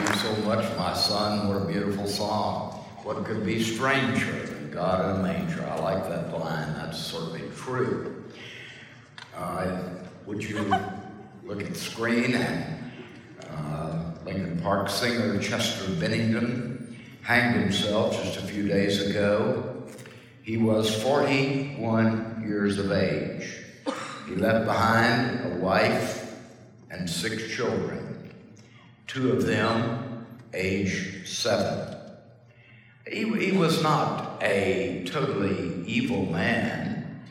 you so much, my son. What a beautiful song. What could be stranger than God in a manger? I like that line. That's certainly true. Uh, would you look at the screen and uh, Linkin Park singer Chester Bennington hanged himself just a few days ago. He was 41 years of age. He left behind a wife and six children, two of them age seven. He, he was not a totally evil man.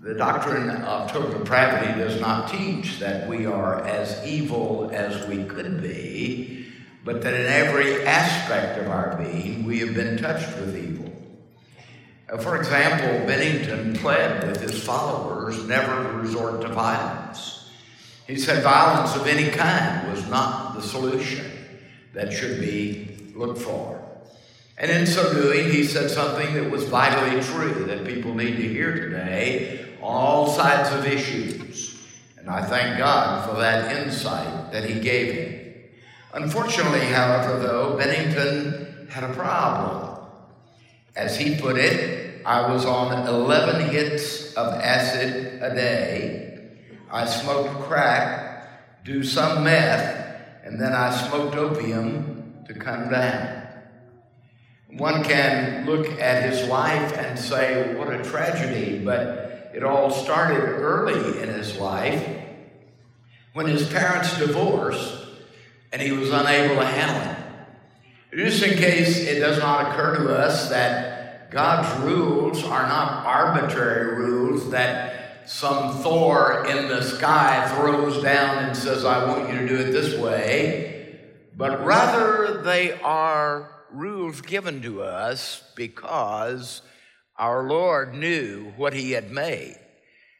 The doctrine of total depravity does not teach that we are as evil as we could be, but that in every aspect of our being we have been touched with evil. Uh, for example, Bennington pled with his followers never to resort to violence. He said violence of any kind was not the solution that should be looked for. And in so doing, he said something that was vitally true that people need to hear today on all sides of issues. And I thank God for that insight that he gave him. Unfortunately, however, though, Bennington had a problem. As he put it, I was on 11 hits of acid a day. I smoked crack, do some meth, and then I smoked opium to come down. One can look at his life and say, what a tragedy, but it all started early in his life when his parents divorced and he was unable to handle it. Just in case it does not occur to us that God's rules are not arbitrary rules that some Thor in the sky throws down and says, I want you to do it this way, but rather they are rules given to us because our Lord knew what He had made.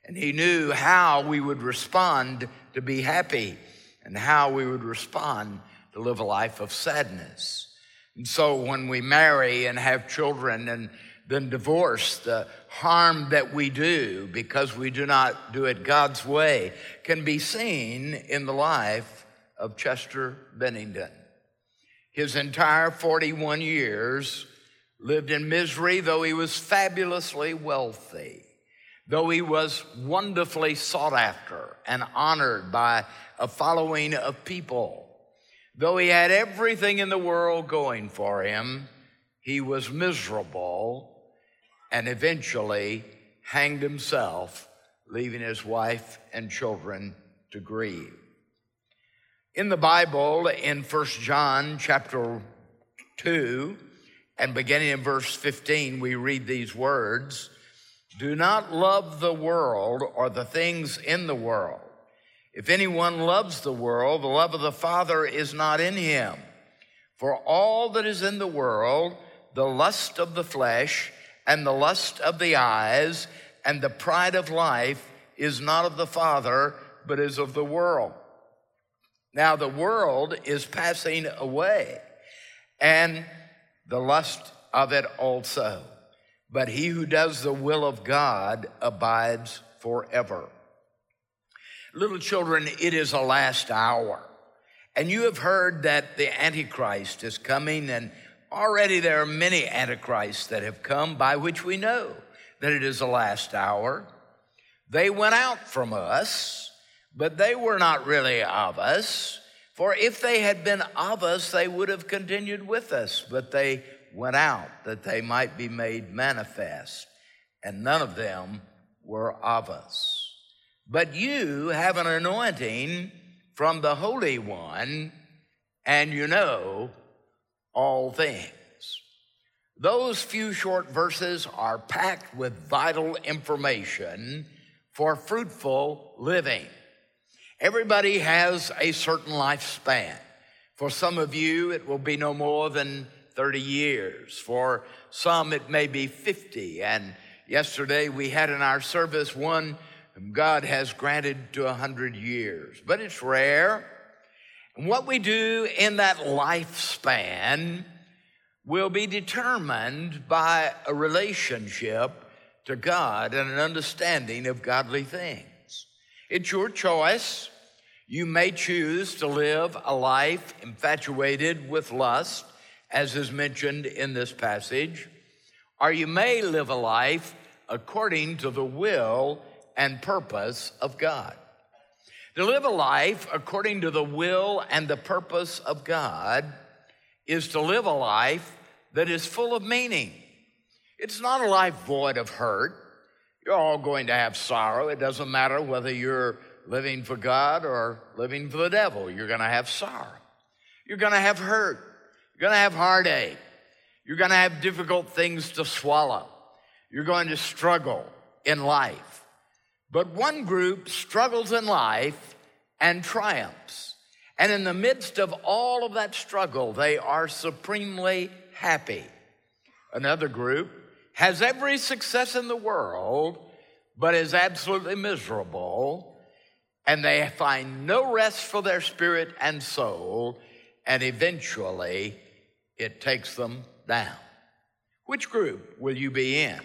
And He knew how we would respond to be happy and how we would respond to live a life of sadness. And so when we marry and have children and then divorce, the harm that we do because we do not do it God's way can be seen in the life of Chester Bennington. His entire 41 years, lived in misery, though he was fabulously wealthy, though he was wonderfully sought after and honored by a following of people, though he had everything in the world going for him, he was miserable and eventually hanged himself, leaving his wife and children to grieve. In the Bible, in 1 John chapter 2, and beginning in verse 15, we read these words Do not love the world or the things in the world. If anyone loves the world, the love of the Father is not in him. For all that is in the world, the lust of the flesh, and the lust of the eyes, and the pride of life, is not of the Father, but is of the world. Now, the world is passing away, and the lust of it also. But he who does the will of God abides forever. Little children, it is a last hour. And you have heard that the Antichrist is coming, and already there are many Antichrists that have come by which we know that it is the last hour. They went out from us but they were not really of us. For if they had been of us, they would have continued with us. But they went out that they might be made manifest, and none of them were of us. But you have an anointing from the Holy One, and you know all things. Those few short verses are packed with vital information for fruitful living. Everybody has a certain lifespan. For some of you, it will be no more than 30 years. For some, it may be 50. And yesterday, we had in our service one God has granted to 100 years. But it's rare. And what we do in that lifespan will be determined by a relationship to God and an understanding of godly things. It's your choice. You may choose to live a life infatuated with lust, as is mentioned in this passage, or you may live a life according to the will and purpose of God. To live a life according to the will and the purpose of God is to live a life that is full of meaning. It's not a life void of hurt. You're all going to have sorrow. It doesn't matter whether you're living for God or living for the devil. You're going to have sorrow. You're going to have hurt. You're going to have heartache. You're going to have difficult things to swallow. You're going to struggle in life. But one group struggles in life and triumphs. And in the midst of all of that struggle, they are supremely happy. Another group has every success in the world, but is absolutely miserable and they find no rest for their spirit and soul, and eventually it takes them down. Which group will you be in?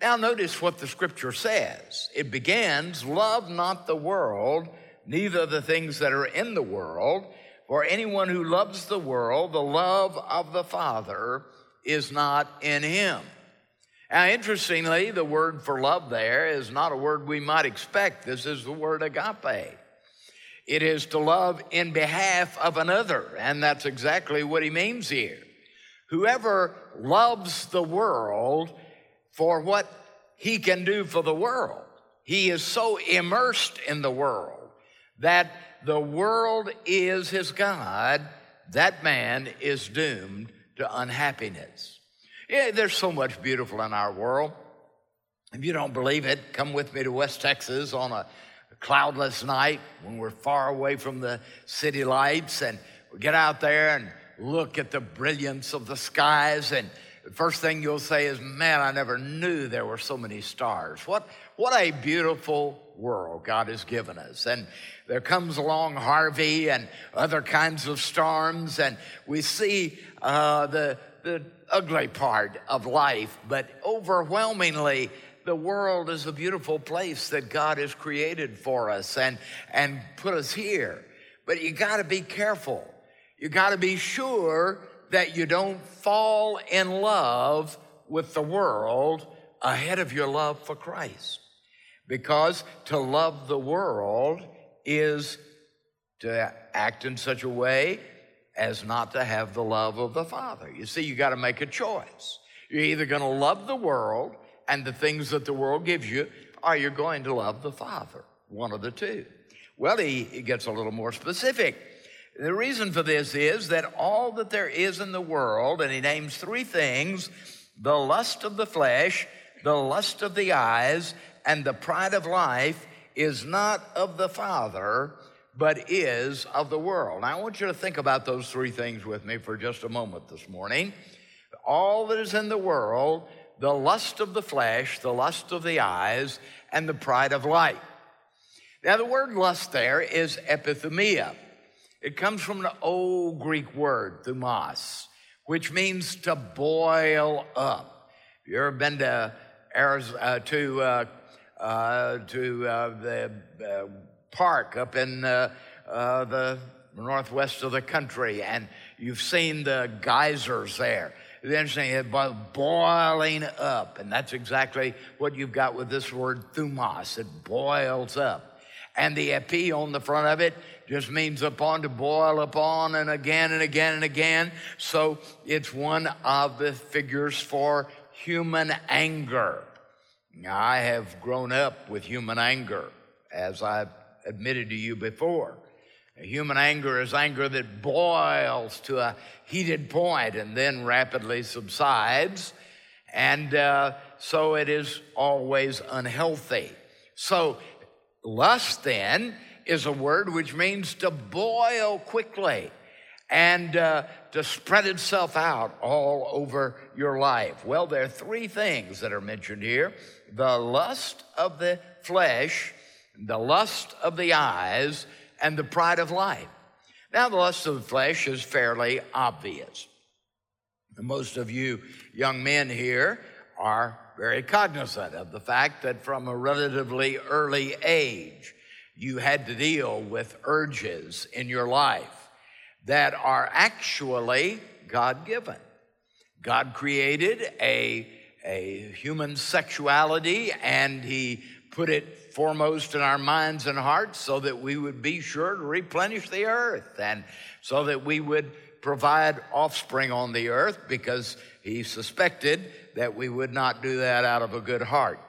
Now, notice what the scripture says. It begins, Love not the world, neither the things that are in the world. For anyone who loves the world, the love of the Father is not in him. Now, interestingly, the word for love there is not a word we might expect. This is the word agape. It is to love in behalf of another, and that's exactly what he means here. Whoever loves the world for what he can do for the world, he is so immersed in the world that the world is his God, that man is doomed to unhappiness. Yeah, there's so much beautiful in our world. If you don't believe it, come with me to West Texas on a cloudless night when we're far away from the city lights and get out there and look at the brilliance of the skies and first thing you'll say is, man, I never knew there were so many stars. What, what a beautiful world God has given us. And there comes along Harvey and other kinds of storms, and we see uh, the, the ugly part of life, but overwhelmingly, the world is a beautiful place that God has created for us and, and put us here. But you got to be careful. You got to be sure that you don't fall in love with the world ahead of your love for Christ. Because to love the world is to act in such a way as not to have the love of the Father. You see, you got to make a choice. You're either going to love the world and the things that the world gives you, or you're going to love the Father. One of the two. Well, he, he gets a little more specific. The reason for this is that all that there is in the world, and he names three things the lust of the flesh, the lust of the eyes, and the pride of life is not of the Father, but is of the world. Now, I want you to think about those three things with me for just a moment this morning. All that is in the world, the lust of the flesh, the lust of the eyes, and the pride of life. Now, the word lust there is epithumia. It comes from an old Greek word, thumos, which means to boil up. You ever been to Arizona, uh, to uh, uh, to uh, the uh, Park up in uh, the northwest of the country, and you've seen the geysers there. It's interesting, it's boiling up, and that's exactly what you've got with this word thumos. It boils up. And the epi on the front of it just means upon to boil upon and again and again and again. So it's one of the figures for human anger. Now, I have grown up with human anger as I've admitted to you before. Human anger is anger that boils to a heated point and then rapidly subsides. And uh, so it is always unhealthy. So, lust then is a word which means to boil quickly and uh, to spread itself out all over your life. Well, there are three things that are mentioned here the lust of the flesh, the lust of the eyes, and the pride of life. Now, the lust of the flesh is fairly obvious. Most of you young men here are very cognizant of the fact that from a relatively early age, you had to deal with urges in your life that are actually God given. God created a, a human sexuality and He put it foremost in our minds and hearts so that we would be sure to replenish the earth and so that we would provide offspring on the earth because He suspected that we would not do that out of a good heart.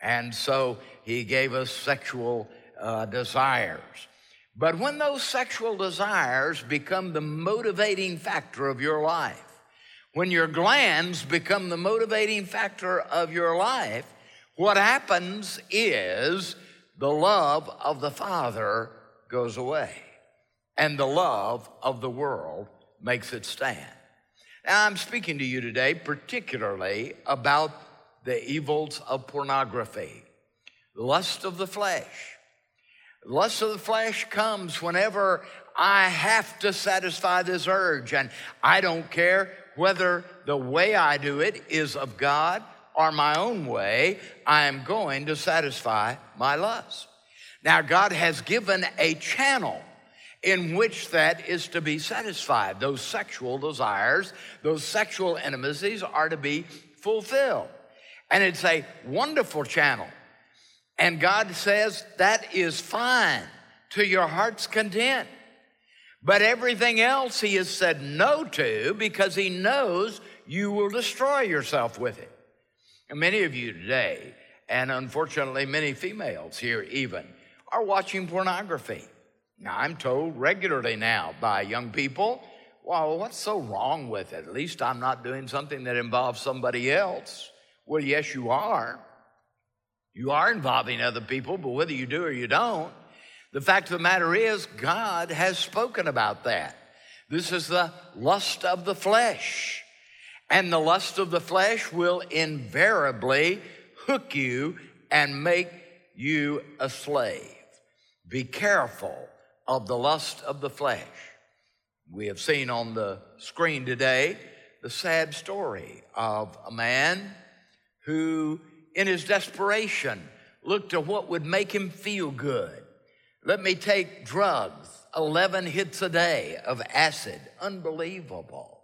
And so He gave us sexual uh, desires. But when those sexual desires become the motivating factor of your life, when your glands become the motivating factor of your life, what happens is the love of the Father goes away and the love of the world makes it stand. Now, I'm speaking to you today particularly about the evils of pornography, lust of the flesh. Lust of the flesh comes whenever I have to satisfy this urge, and I don't care whether the way I do it is of God or my own way, I am going to satisfy my lust. Now, God has given a channel in which that is to be satisfied. Those sexual desires, those sexual intimacies are to be fulfilled. And it's a wonderful channel. And God says that is fine to your heart's content. But everything else he has said no to because he knows you will destroy yourself with it. And many of you today, and unfortunately many females here even, are watching pornography. Now, I'm told regularly now by young people, well, what's so wrong with it? At least I'm not doing something that involves somebody else. Well, yes, you are. You are involving other people, but whether you do or you don't, the fact of the matter is, God has spoken about that. This is the lust of the flesh. And the lust of the flesh will invariably hook you and make you a slave. Be careful of the lust of the flesh. We have seen on the screen today the sad story of a man who in his desperation, looked to what would make him feel good. Let me take drugs, 11 hits a day of acid. Unbelievable.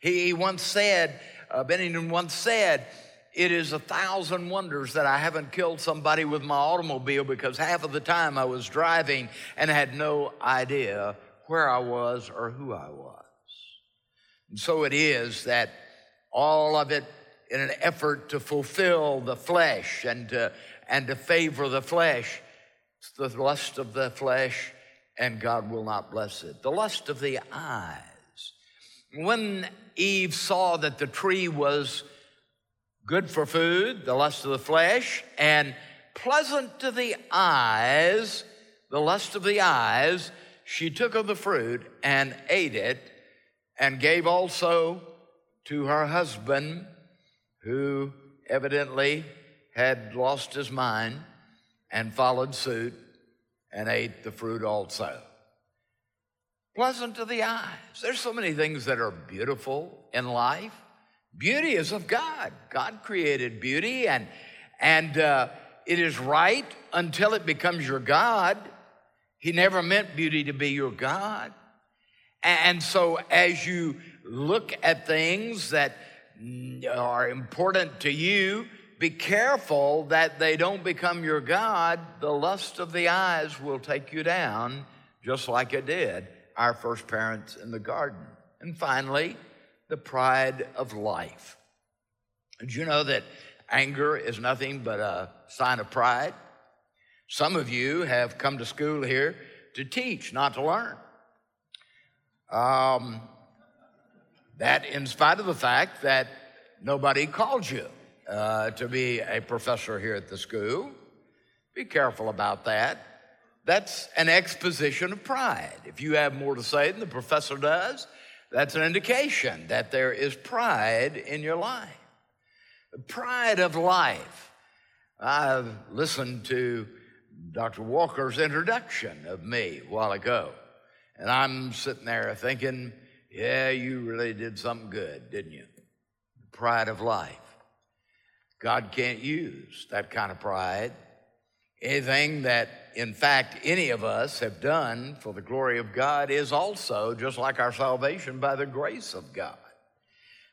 He, once said, uh, Bennington once said, it is a thousand wonders that I haven't killed somebody with my automobile because half of the time I was driving and had no idea where I was or who I was. And so it is that all of it in an effort to fulfill the flesh and to, and to favor the flesh. It's the lust of the flesh, and God will not bless it. The lust of the eyes. When Eve saw that the tree was good for food, the lust of the flesh, and pleasant to the eyes, the lust of the eyes, she took of the fruit and ate it, and gave also to her husband who evidently had lost his mind and followed suit and ate the fruit also. Pleasant to the eyes. There's so many things that are beautiful in life. Beauty is of God. God created beauty, and and uh, it is right until it becomes your God. He never meant beauty to be your God. And so, as you look at things that are important to you, be careful that they don't become your God. The lust of the eyes will take you down, just like it did our first parents in the garden. And finally, the pride of life. Did you know that anger is nothing but a sign of pride? Some of you have come to school here to teach, not to learn. Um, that, in spite of the fact that nobody called you uh, to be a professor here at the school, be careful about that. That's an exposition of pride. If you have more to say than the professor does, that's an indication that there is pride in your life. Pride of life. I've listened to Dr. Walker's introduction of me a while ago, and I'm sitting there thinking, yeah, you really did something good, didn't you? The pride of life. God can't use that kind of pride. Anything that in fact, any of us have done for the glory of God is also, just like our salvation, by the grace of God.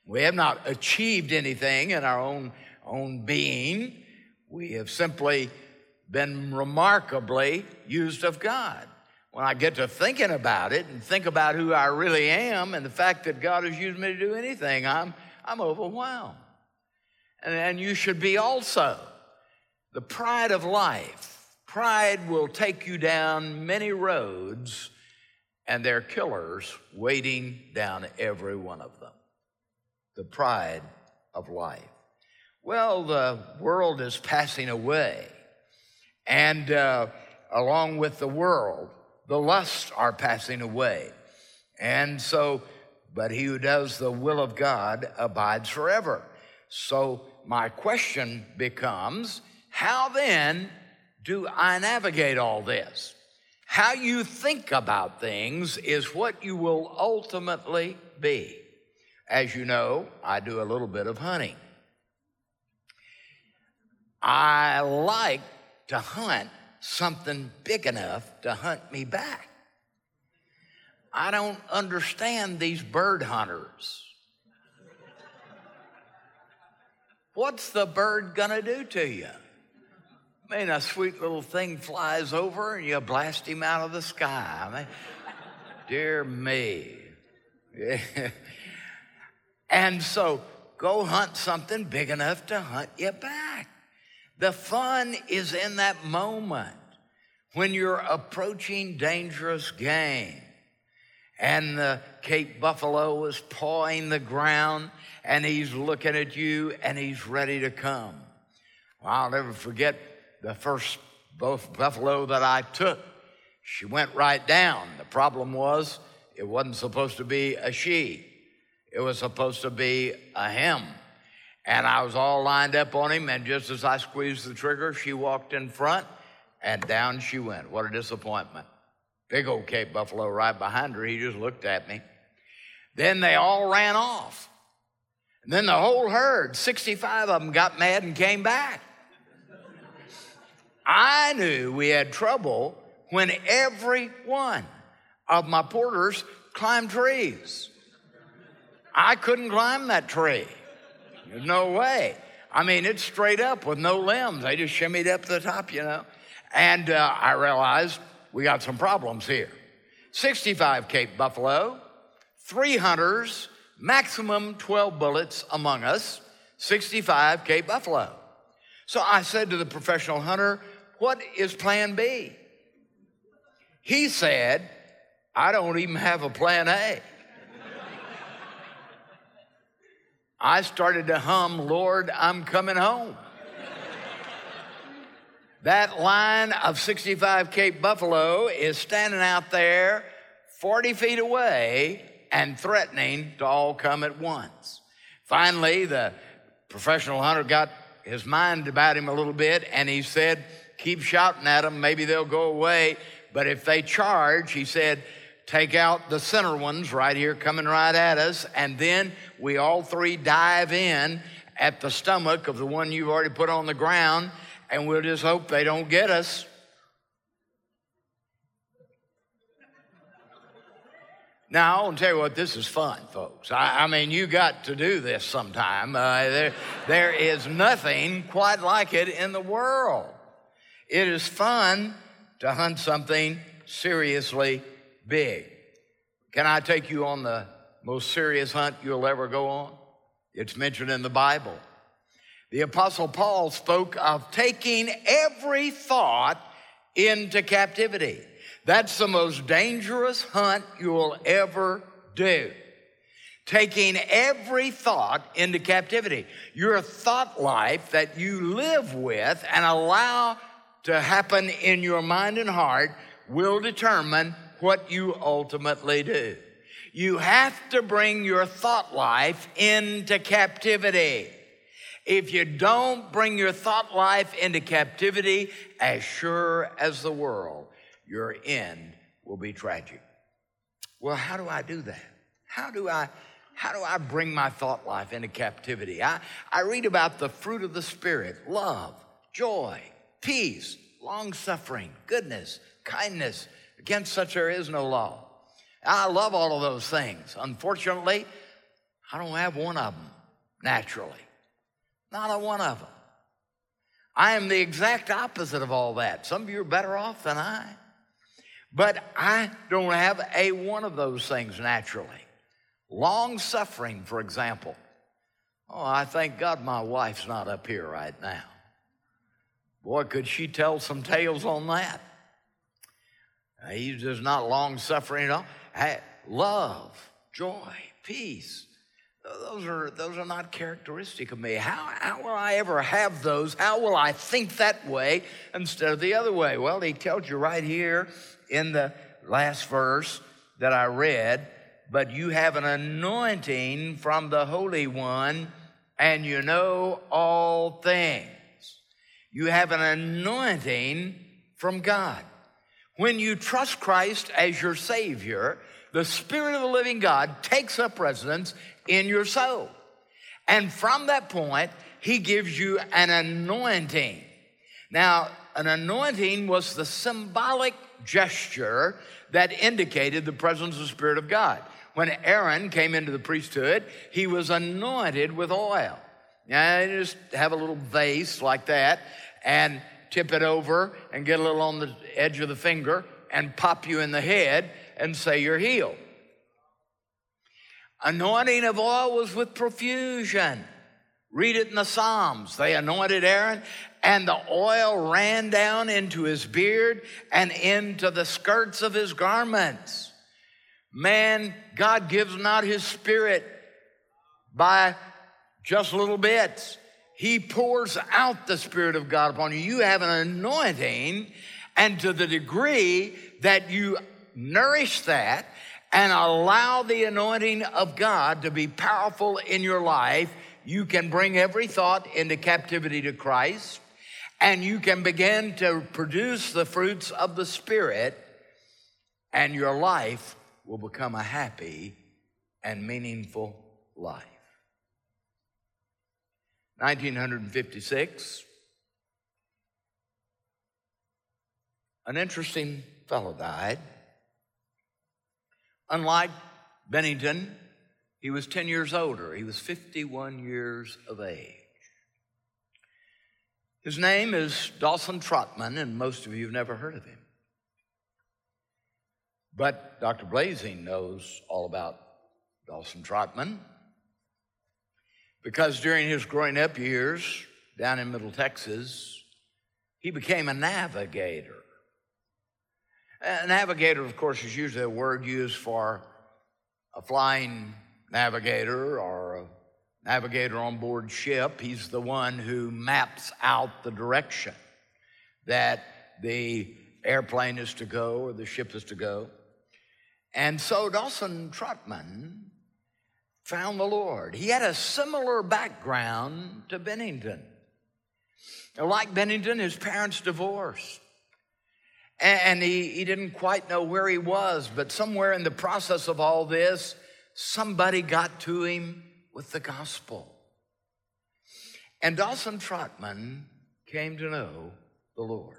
We have not achieved anything in our own, own being. We have simply been remarkably used of God. When I get to thinking about it and think about who I really am and the fact that God has used me to do anything, I'm, I'm overwhelmed. And, and you should be also. The pride of life. Pride will take you down many roads, and there are killers waiting down every one of them. The pride of life. Well, the world is passing away, and uh, along with the world, the lusts are passing away. And so, but he who does the will of God abides forever. So, my question becomes how then do I navigate all this? How you think about things is what you will ultimately be. As you know, I do a little bit of hunting. I like to hunt something big enough to hunt me back. I don't understand these bird hunters. What's the bird gonna do to you? I mean, a sweet little thing flies over and you blast him out of the sky. I mean, dear me. and so go hunt something big enough to hunt you back. The fun is in that moment when you're approaching dangerous game. And the Cape Buffalo is pawing the ground and he's looking at you and he's ready to come. Well, I'll never forget the first buffalo that I took. She went right down. The problem was it wasn't supposed to be a she, it was supposed to be a him. And I was all lined up on him, and just as I squeezed the trigger, she walked in front, and down she went. What a disappointment. Big old Cape Buffalo right behind her. He just looked at me. Then they all ran off. And then the whole herd, 65 of them, got mad and came back. I knew we had trouble when every one of my porters climbed trees. I couldn't climb that tree. There's no way. I mean, it's straight up with no limbs. They just shimmied up to the top, you know. And uh, I realized we got some problems here. 65 Cape Buffalo, three hunters, maximum 12 bullets among us, 65 Cape Buffalo. So I said to the professional hunter, What is plan B? He said, I don't even have a plan A. I started to hum, Lord, I'm coming home. that line of 65 Cape Buffalo is standing out there 40 feet away and threatening to all come at once. Finally, the professional hunter got his mind about him a little bit and he said, Keep shouting at them, maybe they'll go away. But if they charge, he said, take out the center ones right here coming right at us, and then we all three dive in at the stomach of the one you've already put on the ground, and we'll just hope they don't get us. Now, I want to tell you what, this is fun, folks. I, I mean, you got to do this sometime. Uh, there, there is nothing quite like it in the world. It is fun to hunt something seriously big. Can I take you on the most serious hunt you'll ever go on? It's mentioned in the Bible. The Apostle Paul spoke of taking every thought into captivity. That's the most dangerous hunt you'll ever do. Taking every thought into captivity. Your thought life that you live with and allow to happen in your mind and heart will determine what you ultimately do. You have to bring your thought life into captivity. If you don't bring your thought life into captivity, as sure as the world, your end will be tragic. Well, how do I do that? How do I how do I bring my thought life into captivity? I, I read about the fruit of the Spirit love, joy, peace, long suffering, goodness, kindness. Against such there is no law. I love all of those things. Unfortunately, I don't have one of them naturally. Not a one of them. I am the exact opposite of all that. Some of you are better off than I. But I don't have a one of those things naturally. Long suffering, for example. Oh, I thank God my wife's not up here right now. Boy, could she tell some tales on that. He's just not long suffering at all. Love, joy, peace. Those are, those are not characteristic of me. How, how will I ever have those? How will I think that way instead of the other way? Well, he tells you right here in the last verse that I read, but you have an anointing from the Holy One, and you know all things. You have an anointing from God. When you trust Christ as your Savior, the Spirit of the living God takes up residence in your soul. And from that point, He gives you an anointing. Now, an anointing was the symbolic gesture that indicated the presence of the Spirit of God. When Aaron came into the priesthood, he was anointed with oil. Now, you just have a little vase like that and tip it over and get a little on the edge of the finger and pop you in the head and say you're healed. Anointing of oil was with profusion. Read it in the Psalms. They anointed Aaron, and the oil ran down into his beard and into the skirts of his garments. Man, God gives not his spirit by just little bits. He pours out the Spirit of God upon you. You have an anointing, and to the degree that you nourish that and allow the anointing of God to be powerful in your life, you can bring every thought into captivity to Christ and you can begin to produce the fruits of the Spirit, and your life will become a happy and meaningful life. 1956, an interesting fellow died. Unlike Bennington, he was 10 years older. He was 51 years of age. His name is Dawson Trotman, and most of you have never heard of him. But Dr. Blaising knows all about Dawson Trotman because during his growing up years down in Middle Texas, he became a navigator. A navigator, of course, is usually a word used for a flying navigator or a navigator on board ship. He's the one who maps out the direction that the airplane is to go or the ship is to go. And so Dawson Trotman found the Lord. He had a similar background to Bennington. Like Bennington, his parents divorced. And he, he didn't quite know where he was, but somewhere in the process of all this, somebody got to him with the gospel. And Dawson Trotman came to know the Lord.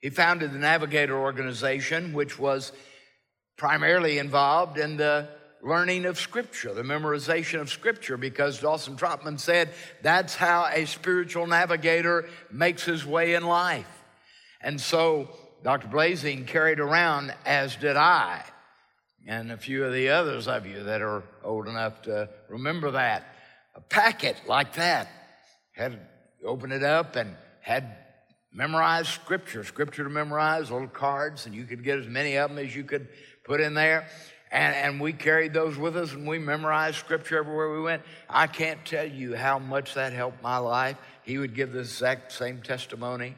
He founded the Navigator organization, which was primarily involved in the learning of Scripture, the memorization of Scripture, because Dawson Trotman said that's how a spiritual navigator makes his way in life. And so Dr. Blaising carried around, as did I, and a few of the others of you that are old enough to remember that. A packet like that had open it up and had memorized scripture, scripture to memorize, little cards, and you could get as many of them as you could put in there. And, and we carried those with us and we memorized scripture everywhere we went. I can't tell you how much that helped my life. He would give the exact same testimony.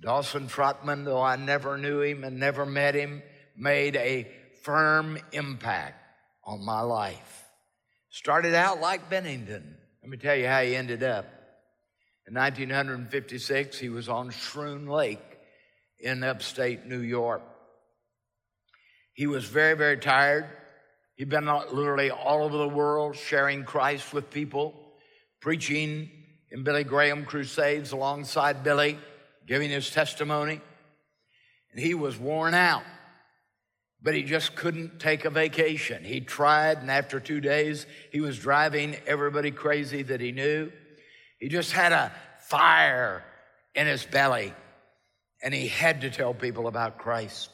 Dawson Trotman, though I never knew him and never met him, made a firm impact on my life. Started out like Bennington. Let me tell you how he ended up. In 1956, he was on Schroon Lake in upstate New York. He was very, very tired. He'd been literally all over the world sharing Christ with people, preaching in Billy Graham crusades alongside Billy, giving his testimony, and he was worn out. But he just couldn't take a vacation. He tried, and after two days, he was driving everybody crazy that he knew. He just had a fire in his belly, and he had to tell people about Christ.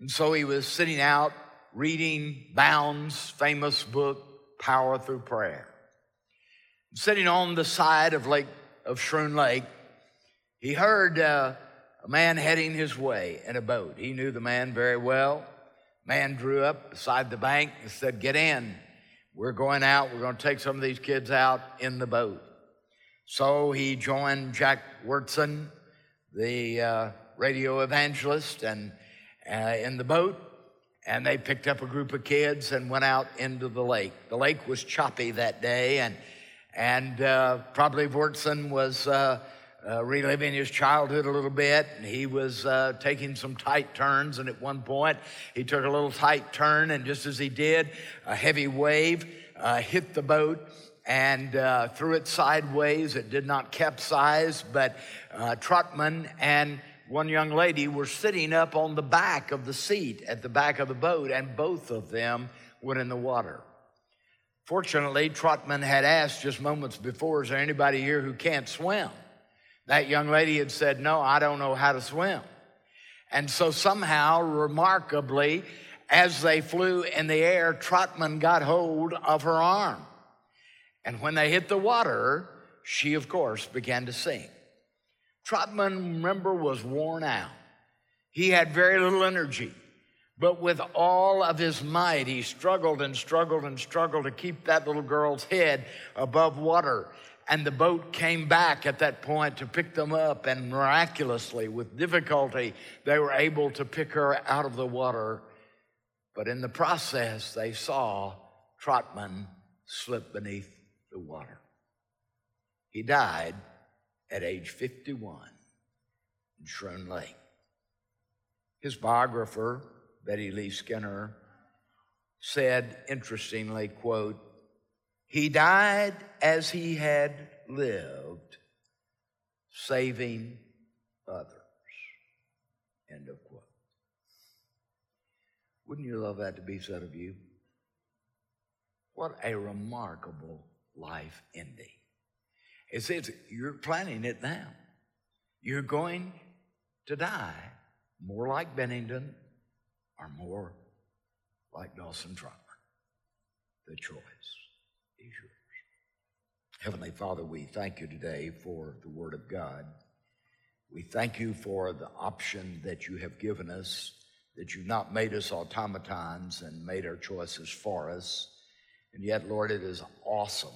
And so he was sitting out reading Bounds' famous book, Power Through Prayer. Sitting on the side of Lake of Schroon Lake, he heard uh, a man heading his way in a boat. He knew the man very well. Man drew up beside the bank and said, "Get in. We're going out. We're going to take some of these kids out in the boat." So he joined Jack Wyrtzen, the uh, radio evangelist, and uh, in the boat, and they picked up a group of kids and went out into the lake. The lake was choppy that day, and and uh, probably Wyrtzen was uh, uh, reliving his childhood a little bit. And he was uh, taking some tight turns, and at one point he took a little tight turn, and just as he did, a heavy wave uh, hit the boat and uh, threw it sideways. It did not capsize, but Trotman and one young lady were sitting up on the back of the seat at the back of the boat, and both of them went in the water. Fortunately, Trotman had asked just moments before, Is there anybody here who can't swim? That young lady had said, No, I don't know how to swim. And so, somehow, remarkably, as they flew in the air, Trotman got hold of her arm. And when they hit the water, she, of course, began to sink. Trotman, remember, was worn out. He had very little energy, but with all of his might, he struggled and struggled and struggled to keep that little girl's head above water. And the boat came back at that point to pick them up, and miraculously, with difficulty, they were able to pick her out of the water. But in the process, they saw Trotman slip beneath the water. He died at age 51 in Schroon Lake. His biographer, Betty Lee Skinner, said, interestingly, quote, he died as he had lived, saving others. End of quote. Wouldn't you love that to be said of you? What a remarkable life ending. It says you're planning it now. You're going to die more like Bennington or more like Dawson Trotman. The choice is yours. Heavenly Father, we thank you today for the Word of God. We thank you for the option that you have given us, that you've not made us automatons and made our choices for us. And yet, Lord, it is awesome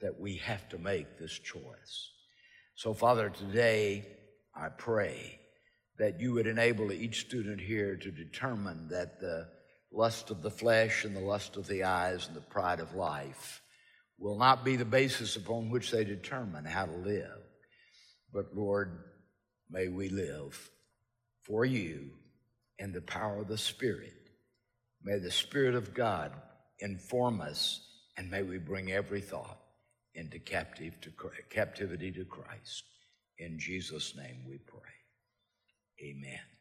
that we have to make this choice. So, Father, today I pray that you would enable each student here to determine that the lust of the flesh and the lust of the eyes and the pride of life will not be the basis upon which they determine how to live. But, Lord, may we live for you in the power of the Spirit. May the Spirit of God inform us, and may we bring every thought into captive to, captivity to Christ. In Jesus' name we pray. Amen.